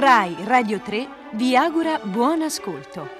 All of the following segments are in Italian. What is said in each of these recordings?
Rai Radio 3 vi augura buon ascolto.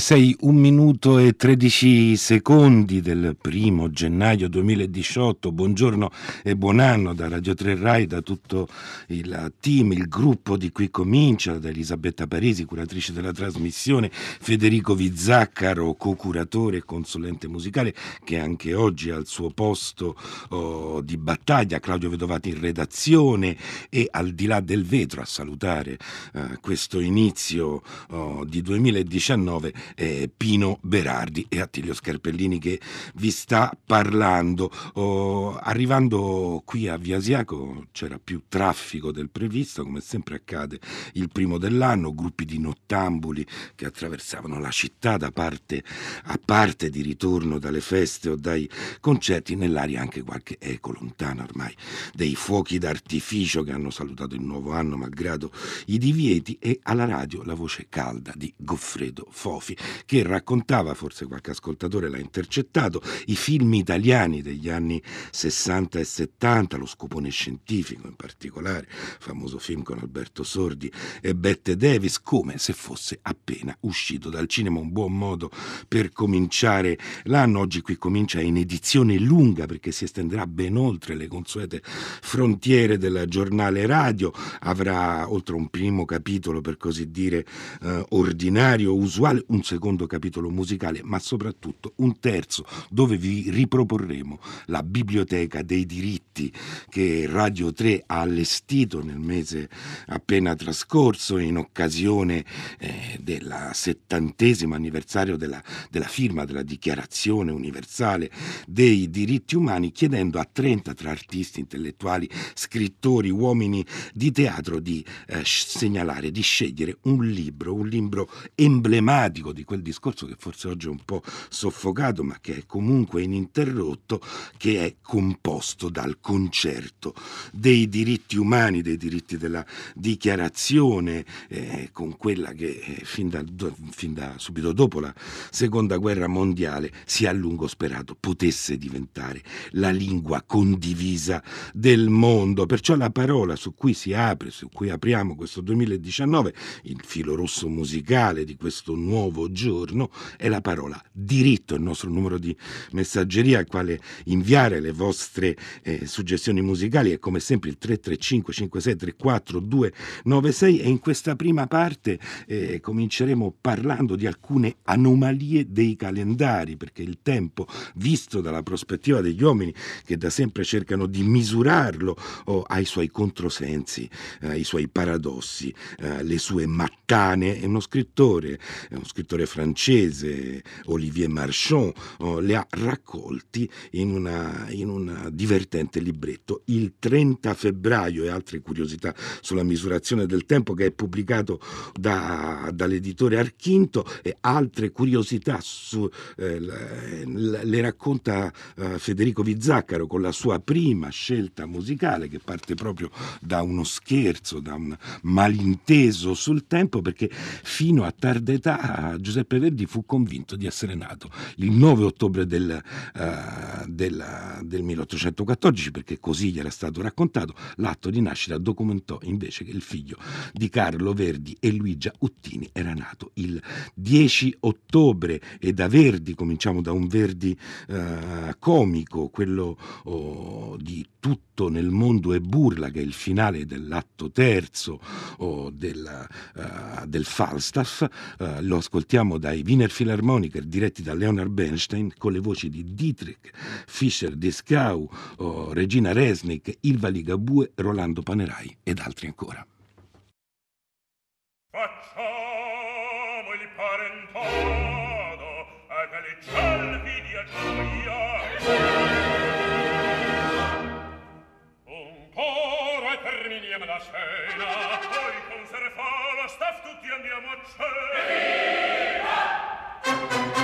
6, 1 minuto e 13 secondi del primo gennaio 2018. Buongiorno e buon anno da Radio 3 Rai, da tutto il team, il gruppo di qui comincia, da Elisabetta Parisi, curatrice della trasmissione, Federico Vizzaccaro, co-curatore e consulente musicale, che anche oggi ha il suo posto oh, di battaglia, Claudio Vedovati in redazione. E al di là del vetro a salutare eh, questo inizio oh, di 2019 eh, Pino Berardi e Attilio Scarpellini che vi sta parlando. Oh, arrivando qui a Via Asiaco c'era più traffico del previsto, come sempre accade il primo dell'anno, gruppi di nottambuli che attraversavano la città da parte a parte di ritorno dalle feste o dai concerti, nell'aria anche qualche eco lontana ormai dei fuochi d'artificio che hanno salutato il nuovo anno malgrado i divieti e alla radio la voce calda di Goffredo Fofi che raccontava, forse qualche ascoltatore l'ha intercettato, i film italiani degli anni 60 e 70, lo scopone scientifico in particolare, famoso film con Alberto Sordi e Bette Davis, come se fosse appena uscito dal cinema, un buon modo per cominciare l'anno. Oggi qui comincia in edizione lunga perché si estenderà ben oltre le consuete frontiere del giornale radio, avrà oltre un primo capitolo per così dire eh, ordinario, usuale, un secondo capitolo musicale, ma soprattutto un terzo dove vi riproporremo la biblioteca dei diritti che Radio 3 ha allestito nel mese appena trascorso in occasione eh, del settantesimo anniversario della, della firma della Dichiarazione universale dei diritti umani, chiedendo a 30 tra artisti, intellettuali, scrittori, uomini di teatro di eh, segnalare, di scegliere un libro, un libro emblematico di quel discorso che forse oggi è un po' soffocato, ma che è comunque ininterrotto, che è composto dal concerto dei diritti umani, dei diritti della dichiarazione, eh, con quella che eh, fin, da, fin da subito dopo la seconda guerra mondiale si è a lungo sperato potesse diventare la lingua condivisa del mondo. Perciò la parola su cui si apre, su cui apriamo questo 2019, il filo rosso musicale di questo nuovo nuovo giorno è la parola diritto, il nostro numero di messaggeria al quale inviare le vostre eh, suggestioni musicali è come sempre il 335 5634 296 e in questa prima parte eh, cominceremo parlando di alcune anomalie dei calendari perché il tempo visto dalla prospettiva degli uomini che da sempre cercano di misurarlo oh, i suoi controsensi, eh, i suoi paradossi, eh, le sue mattane. È uno scrittore, è uno scrittore scrittore francese Olivier Marchand oh, li ha raccolti in un divertente libretto. Il 30 febbraio e altre curiosità sulla misurazione del tempo che è pubblicato da, dall'editore Archinto e altre curiosità su, eh, le racconta eh, Federico Vizzaccaro con la sua prima scelta musicale che parte proprio da uno scherzo, da un malinteso sul tempo perché fino a tarda età Giuseppe Verdi fu convinto di essere nato il 9 ottobre del, uh, del, del 1814 perché così gli era stato raccontato. L'atto di nascita documentò invece che il figlio di Carlo Verdi e Luigia Uttini era nato il 10 ottobre e da Verdi cominciamo da un Verdi uh, comico, quello oh, di tutto nel mondo è burla, che è il finale dell'atto terzo oh, del, uh, del Falstaff, lo ascoltiamo dai Wiener Philharmoniker diretti da Leonard Bernstein con le voci di Dietrich Fischer Descau, oh, Regina Resnick, Ilva Ligabue, Rolando Panerai ed altri ancora. Facciamo il staff tutti andiamo a cielo. Viva!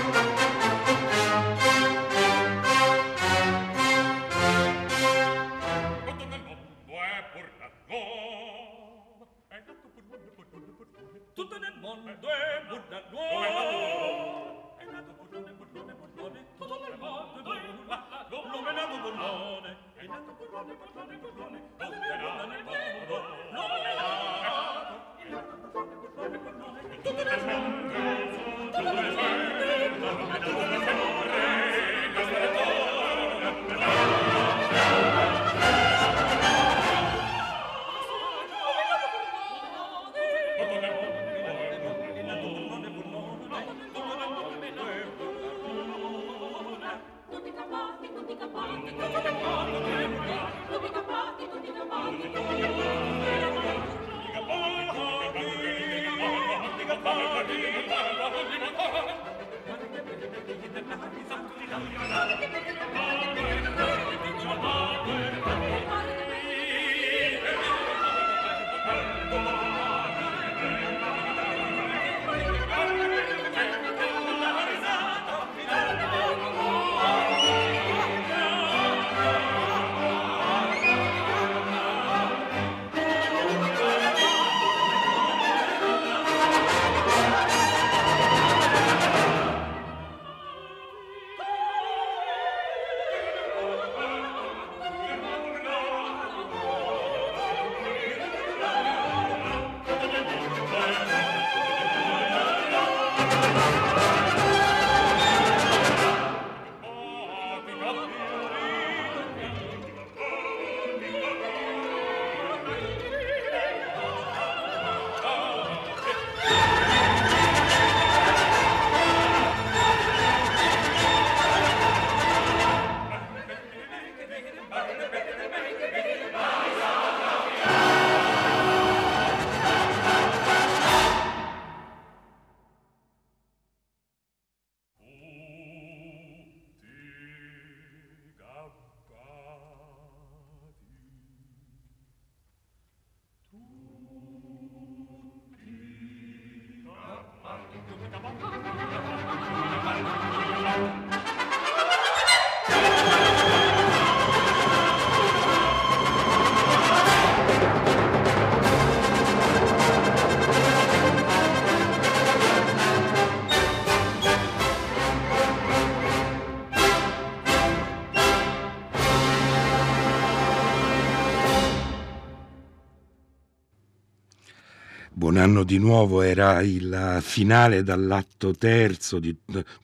Buon anno di nuovo era il finale dall'atto terzo di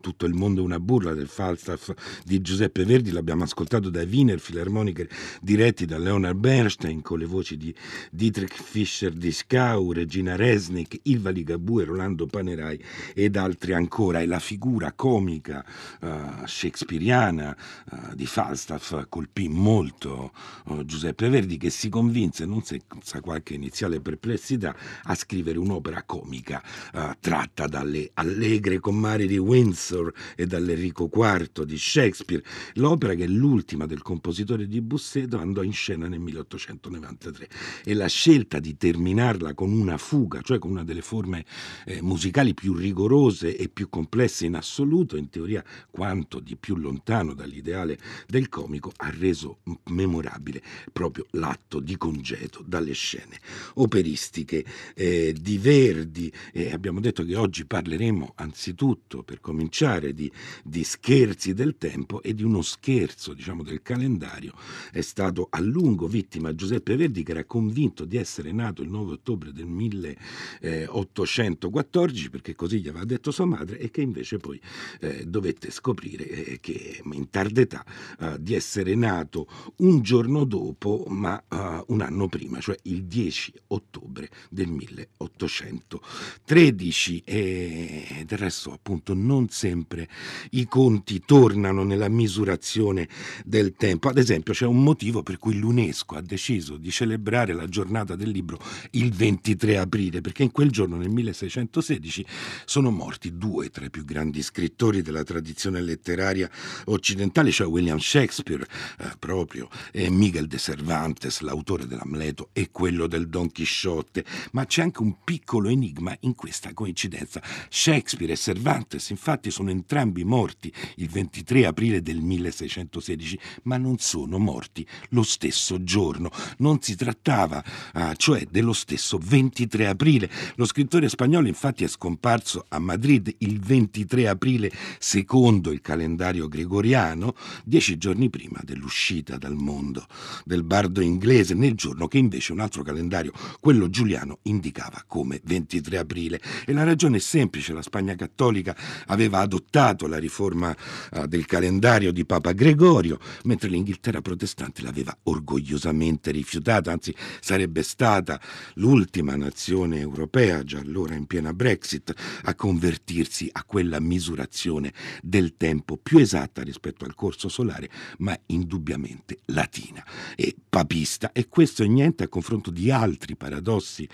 Tutto il mondo una burla del Falstaff di Giuseppe Verdi, l'abbiamo ascoltato dai Wiener Philharmoniker diretti da Leonard Bernstein con le voci di Dietrich Fischer di Scau, Regina Resnick, Ilva Ligabue, Rolando Panerai ed altri ancora. E la figura comica uh, shakespeariana uh, di Falstaff colpì molto uh, Giuseppe Verdi che si convinse, non senza qualche iniziale perplessità, a scrivere un'opera comica uh, tratta dalle allegre comari di Windsor e dall'Enrico IV di Shakespeare. L'opera, che è l'ultima del compositore di Busseto, andò in scena nel 1893 e la scelta di terminarla con una fuga, cioè con una delle forme eh, musicali più rigorose e più complesse in assoluto, in teoria quanto di più lontano dall'ideale del comico, ha reso memorabile proprio l'atto di congedo dalle scene operistiche eh, di Verdi e abbiamo detto che oggi parleremo anzitutto per cominciare di, di scherzi del tempo e di uno scherzo diciamo del calendario. È stato a lungo vittima Giuseppe Verdi che era convinto di essere nato il 9 ottobre del 1814 perché così gli aveva detto sua madre e che invece poi eh, dovette scoprire eh, che in tarda età eh, di essere nato un giorno dopo ma uh, un anno prima cioè il 10 ottobre del 1814 1813 e del resto appunto non sempre i conti tornano nella misurazione del tempo. Ad esempio c'è un motivo per cui l'UNESCO ha deciso di celebrare la giornata del libro il 23 aprile, perché in quel giorno nel 1616 sono morti due tra i più grandi scrittori della tradizione letteraria occidentale, cioè William Shakespeare eh, proprio, e Miguel de Cervantes, l'autore dell'Amleto e quello del Don Chisciotte, ma c'è anche un piccolo enigma in questa coincidenza. Shakespeare e Cervantes infatti sono entrambi morti il 23 aprile del 1616, ma non sono morti lo stesso giorno. Non si trattava uh, cioè dello stesso 23 aprile. Lo scrittore spagnolo infatti è scomparso a Madrid il 23 aprile secondo il calendario gregoriano, dieci giorni prima dell'uscita dal mondo del bardo inglese, nel giorno che invece un altro calendario, quello giuliano, indicava come 23 aprile. E la ragione è semplice, la Spagna cattolica aveva adottato la riforma uh, del calendario di Papa Gregorio, mentre l'Inghilterra protestante l'aveva orgogliosamente rifiutata, anzi sarebbe stata l'ultima nazione europea, già allora in piena Brexit, a convertirsi a quella misurazione del tempo più esatta rispetto al corso solare, ma indubbiamente latina e papista. E questo è niente a confronto di altri paradossi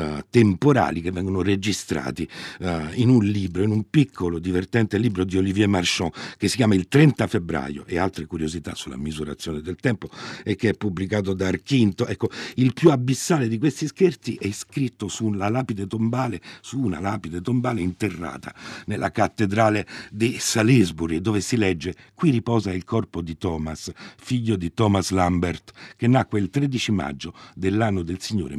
uh, temporali che vengono registrati uh, in un libro, in un piccolo divertente libro di Olivier Marchand che si chiama Il 30 febbraio e altre curiosità sulla misurazione del tempo e che è pubblicato da Archinto. Ecco, il più abissale di questi scherzi è scritto sulla lapide tombale, su una lapide tombale interrata nella cattedrale di Salisbury, dove si legge: Qui riposa il corpo di Thomas, figlio di Thomas Lambert, che nacque il 13 maggio dell'anno del Signore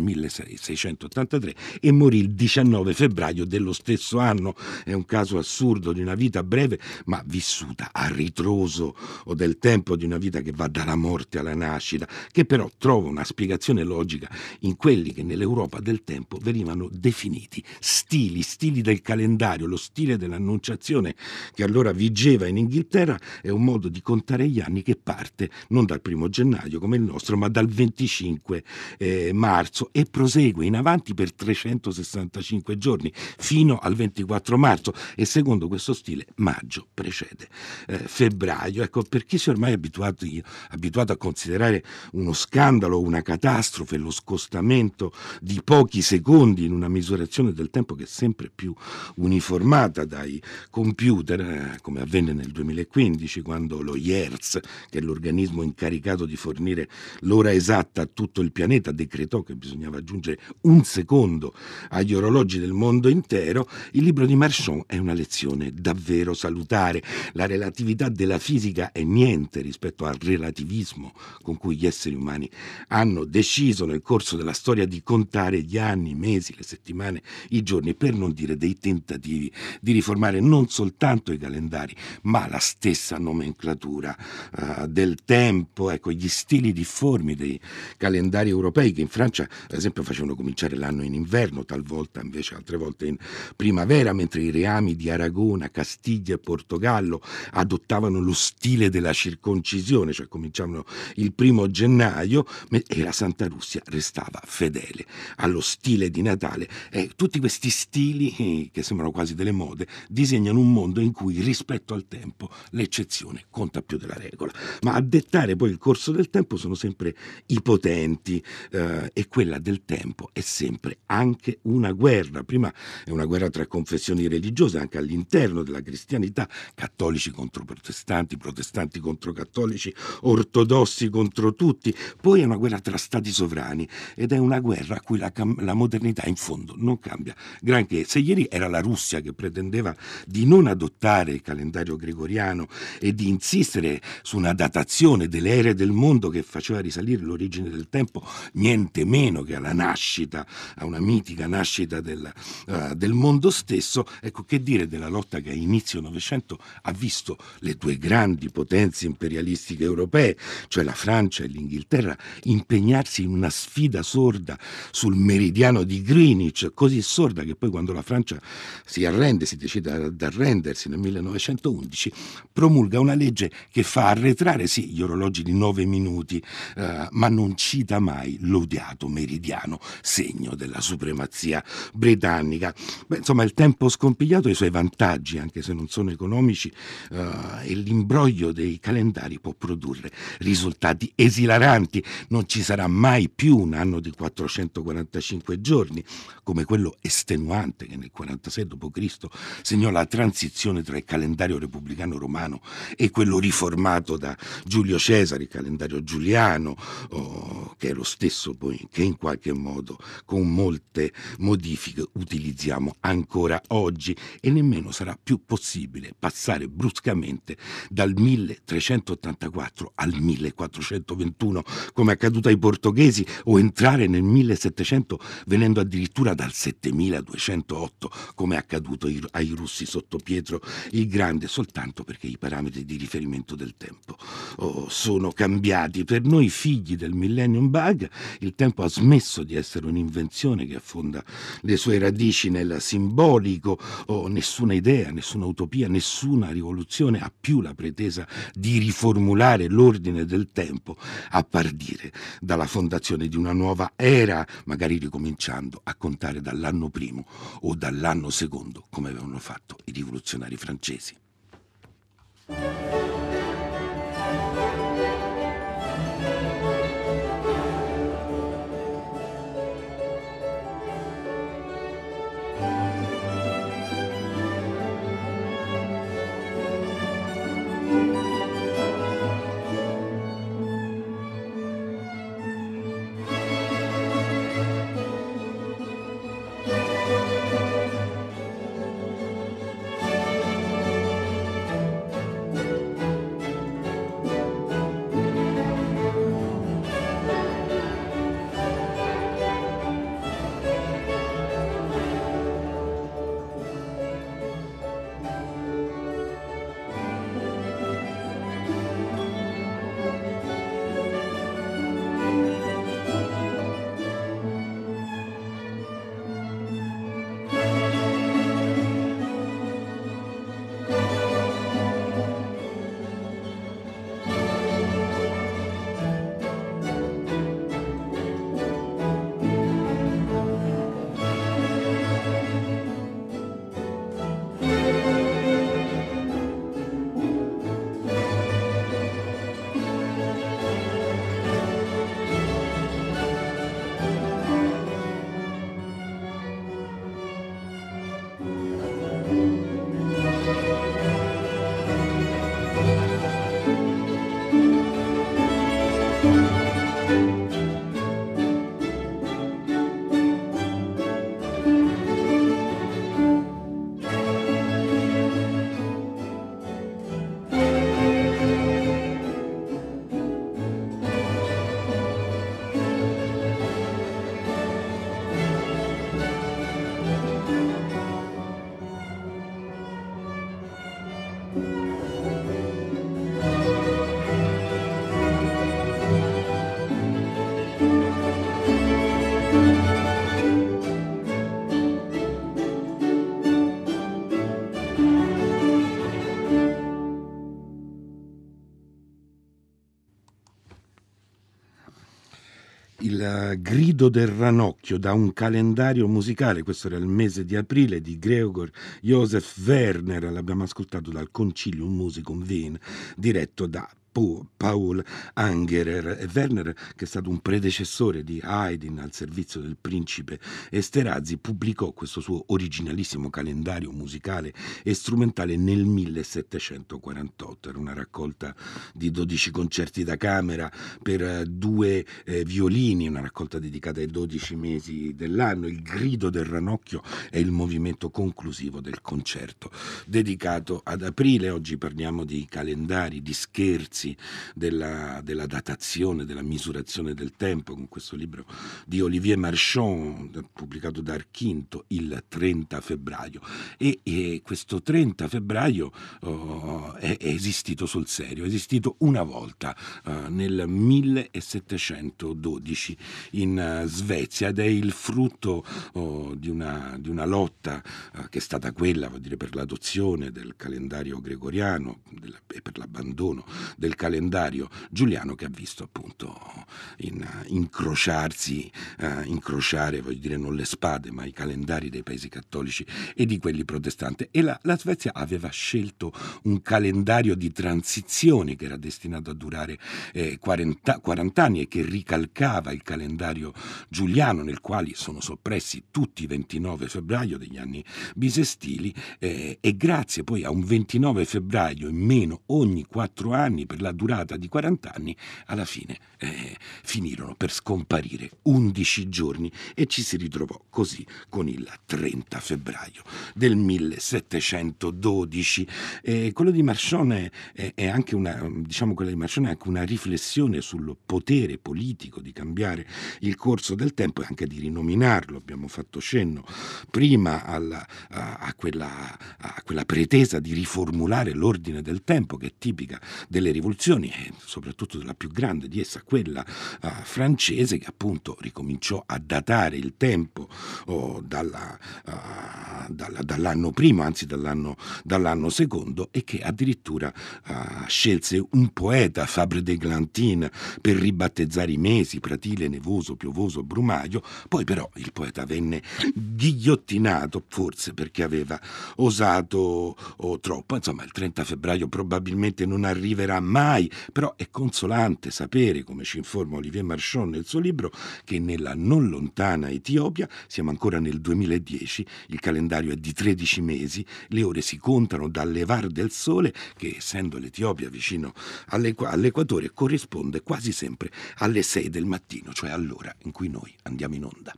1683 e morì il 19 febbraio dello stesso anno. È un caso assurdo di una vita breve, ma vissuta a ritroso o del tempo di una vita che va dalla morte alla nascita, che però trova una spiegazione logica in quelli che nell'Europa del tempo venivano definiti stili, stili del calendario, lo stile dell'annunciazione che allora vigeva in Inghilterra è un modo di contare gli anni che parte non dal primo gennaio come il nostro, ma dal 25 eh, marzo e prosegue in avanti per 365 giorni fino al 24 marzo e secondo questo stile maggio precede eh, febbraio. Ecco, per chi si è ormai abituato, abituato a considerare uno scandalo, una catastrofe, lo scostamento di pochi secondi in una misurazione del tempo che è sempre più uniformata dai computer, eh, come avvenne nel 2015 quando lo IERS, che è l'organismo incaricato di fornire l'ora esatta a tutto il pianeta, decretò che bisognava aggiungere un secondo agli orologi del mondo intero, il libro di Marchand è una lezione davvero salutare. La relatività della fisica è niente rispetto al relativismo con cui gli esseri umani hanno deciso nel corso della storia di contare gli anni, i mesi, le settimane, i giorni, per non dire dei tentativi di riformare non soltanto i calendari, ma la stessa nomenclatura uh, del tempo, ecco, gli stili difformi dei calendari europei che in Francia, ad esempio, facevano cominciare l'anno in inverno, talvolta invece altre volte in primavera, mentre i reami di Aragona, Castiglia e Portogallo adottavano lo stile della circoncisione, cioè cominciavano il primo gennaio e la Santa Russia restava fedele allo stile di Natale. E tutti questi stili, eh, che sembrano quasi delle mode, disegnano un mondo in cui rispetto al tempo l'eccezione conta più della regola. Ma a dettare poi il corso del tempo sono sempre i potenti eh, e quella del tempo è sempre anche una guerra. Prima è una guerra tra confessioni religiose anche all'interno della cristianità, cattolici contro protestanti, protestanti contro cattolici, ortodossi contro tutti. Poi è una guerra tra stati sovrani ed è una guerra a cui la, la modernità in fondo non cambia granché. Se ieri era la Russia che pretendeva di non adottare il calendario gregoriano e di insistere su una datazione delle ere del mondo che faceva risalire l'origine del tempo niente meno che alla nascita, a una mitica nascita del, uh, del mondo stesso, ecco che dire della lotta che a inizio Novecento ha visto le due grandi potenze imperialistiche europee, cioè la Francia e l'Inghilterra, impegnarsi in una sfida sorda sul meridiano di Greenwich, così sorda che poi quando la Francia si arrende, si decide ad arrendersi nel 1911, promulga una legge che fa arretrare sì gli orologi di nove minuti, eh, ma non cita mai l'odiato meridiano, segno della supremazia britannica. Beh, insomma, il tempo scompigliato ha i suoi vantaggi, anche se non sono economici, uh, e l'imbroglio dei calendari può produrre risultati esilaranti. Non ci sarà mai più un anno di 445 giorni, come quello estenuante che nel 46 d.C. segnò la transizione tra il calendario repubblicano romano e quello riformato da Giulio Cesare, il calendario giuliano, oh, che è lo stesso poi che in qualche modo con molte modifiche utilizziamo ancora oggi e nemmeno sarà più possibile passare bruscamente dal 1384 al 1421 come è accaduto ai portoghesi o entrare nel 1700 venendo addirittura dal 7208 come è accaduto ai russi sotto Pietro il Grande soltanto perché i parametri di riferimento del tempo oh, sono cambiati. Per noi figli del Millennium Bug il tempo ha smesso di essere un'invenzione che affonda le sue radici nel simbolico, oh, nessuna idea, nessuna utopia, nessuna rivoluzione ha più la pretesa di riformulare l'ordine del tempo a partire dalla fondazione di una nuova era, magari ricominciando a contare dall'anno primo o dall'anno secondo, come avevano fatto i rivoluzionari francesi. Grido del ranocchio da un calendario musicale, questo era il mese di aprile di Gregor Josef Werner, l'abbiamo ascoltato dal Concilium Musicum Wien, diretto da Paul Angerer e Werner, che è stato un predecessore di Haydn al servizio del principe Esterhazy, pubblicò questo suo originalissimo calendario musicale e strumentale nel 1748. Era una raccolta di 12 concerti da camera per due eh, violini, una raccolta dedicata ai 12 mesi dell'anno. Il grido del ranocchio è il movimento conclusivo del concerto dedicato ad aprile. Oggi parliamo di calendari, di scherzi processi della, della, datazione, della misurazione del tempo, con questo libro di Olivier Marchand, pubblicato da Archinto il 30 febbraio. E, e questo 30 febbraio oh, è, è, esistito sul serio, è esistito una volta uh, nel 1712 in uh, Svezia ed è il frutto oh, di, una, di, una, lotta uh, che è stata quella dire, per l'adozione del calendario gregoriano e per l'abbandono del del calendario giuliano che ha visto appunto in, incrociarsi, uh, incrociare, voglio dire non le spade, ma i calendari dei paesi cattolici e di quelli protestanti. E la, la Svezia aveva scelto un calendario di transizione che era destinato a durare eh, 40, 40 anni e che ricalcava il calendario giuliano nel quale sono soppressi tutti i 29 febbraio degli anni bisestili eh, e grazie poi a un 29 febbraio in meno ogni quattro anni per la durata di 40 anni, alla fine eh, finirono per scomparire 11 giorni e ci si ritrovò così con il 30 febbraio del 1712. Eh, quello di Marchon è, è, anche una, diciamo, quella di Marchon è anche una riflessione sul potere politico di cambiare il corso del tempo e anche di rinominarlo. Abbiamo fatto cenno prima alla, a, a, quella, a quella pretesa di riformulare l'ordine del tempo che è tipica delle rivoluzioni e soprattutto della più grande di essa, quella uh, francese che appunto ricominciò a datare il tempo oh, dalla, uh, dalla, dall'anno primo, anzi dall'anno, dall'anno, secondo e che addirittura uh, scelse un poeta, Fabre de Glantine, per ribattezzare i mesi, Pratile, Nevoso, Piovoso, Brumaio, poi però il poeta venne ghigliottinato, forse perché aveva osato oh, troppo, insomma il 30 febbraio probabilmente non arriverà mai, però è consolante sapere, come ci informa Olivier Marchon nel suo libro, che nella non lontana Etiopia, siamo ancora nel 2010, il calendario è di 13 mesi, le ore si contano dal levar del sole, che essendo l'Etiopia vicino all'equatore corrisponde quasi sempre alle 6 del mattino, cioè all'ora in cui noi andiamo in onda.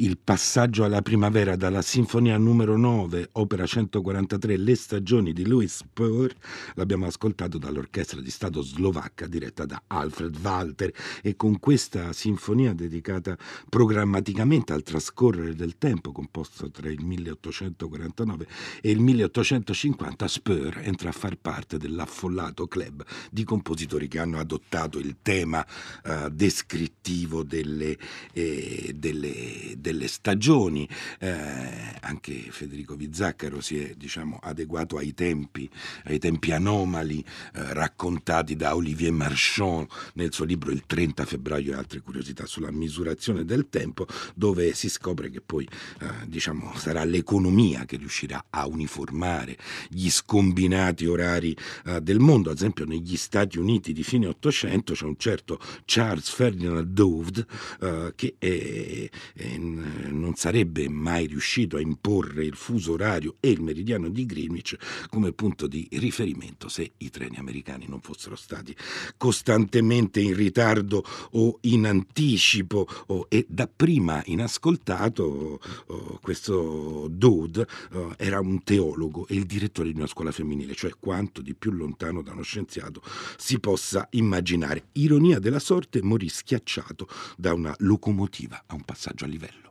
Il passaggio alla primavera dalla Sinfonia numero 9, opera 143, Le stagioni di Louis Spur, l'abbiamo ascoltato dall'Orchestra di Stato slovacca diretta da Alfred Walter. E con questa sinfonia dedicata programmaticamente al trascorrere del tempo, composto tra il 1849 e il 1850, Spur entra a far parte dell'affollato club di compositori che hanno adottato il tema eh, descrittivo delle, eh, delle, delle stagioni. Eh, anche Federico Vizzaccaro si è diciamo, adeguato ai tempi, ai tempi anomali eh, raccontati da Olivier Marchand nel suo libro Il 30 febbraio e altre curiosità sulla misurazione del tempo, dove si scopre che poi eh, diciamo, sarà l'economia che riuscirà a uniformare gli scombinati orari eh, del mondo. Ad esempio negli Stati Uniti di fine Ottocento c'è un certo Charles Ferdinand Doved eh, che è, è, non sarebbe mai riuscito a imporre il fuso orario e il meridiano di Greenwich come punto di riferimento se i treni americani non fossero stati costantemente in ritardo o in anticipo o, e dapprima inascoltato oh, questo Dode oh, era un teologo e il direttore di una scuola femminile, cioè quanto di più lontano da uno scienziato si possa immaginare. Ironia della sorte, morì schiacciato da una locomotiva a un passaggio a livello.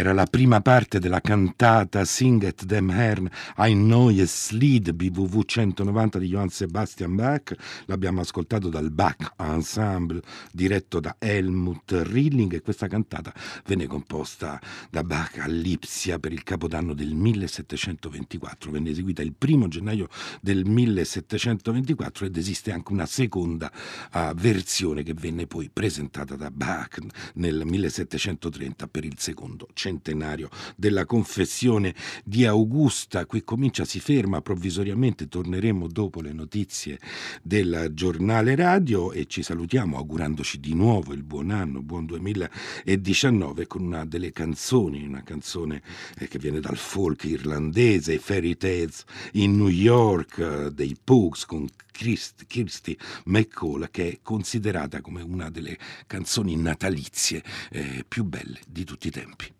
Era la prima parte della cantata Singet dem Herrn ein neues Lied BWV 190 di Johann Sebastian Bach. L'abbiamo ascoltato dal Bach Ensemble diretto da Helmut Rilling e questa cantata venne composta da Bach a Lipsia per il capodanno del 1724. Venne eseguita il primo gennaio del 1724 ed esiste anche una seconda uh, versione che venne poi presentata da Bach nel 1730 per il secondo centenario della confessione di Augusta. Qui comincia, si ferma provvisoriamente, torneremo dopo le notizie del giornale radio e ci salutiamo augurandoci di nuovo il buon anno, buon 2019 con una delle canzoni, una canzone eh, che viene dal folk irlandese, Fairy Tales in New York eh, dei Pogues con Kirsty McCall che è considerata come una delle canzoni natalizie eh, più belle di tutti i tempi.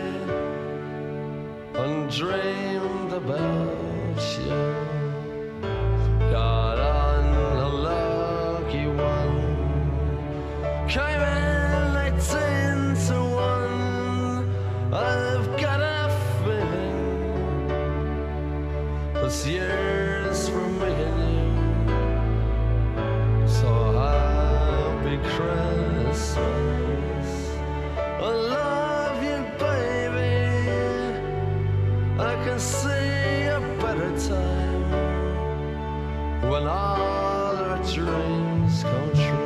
and dreamed about can see a better time when all our dreams come true.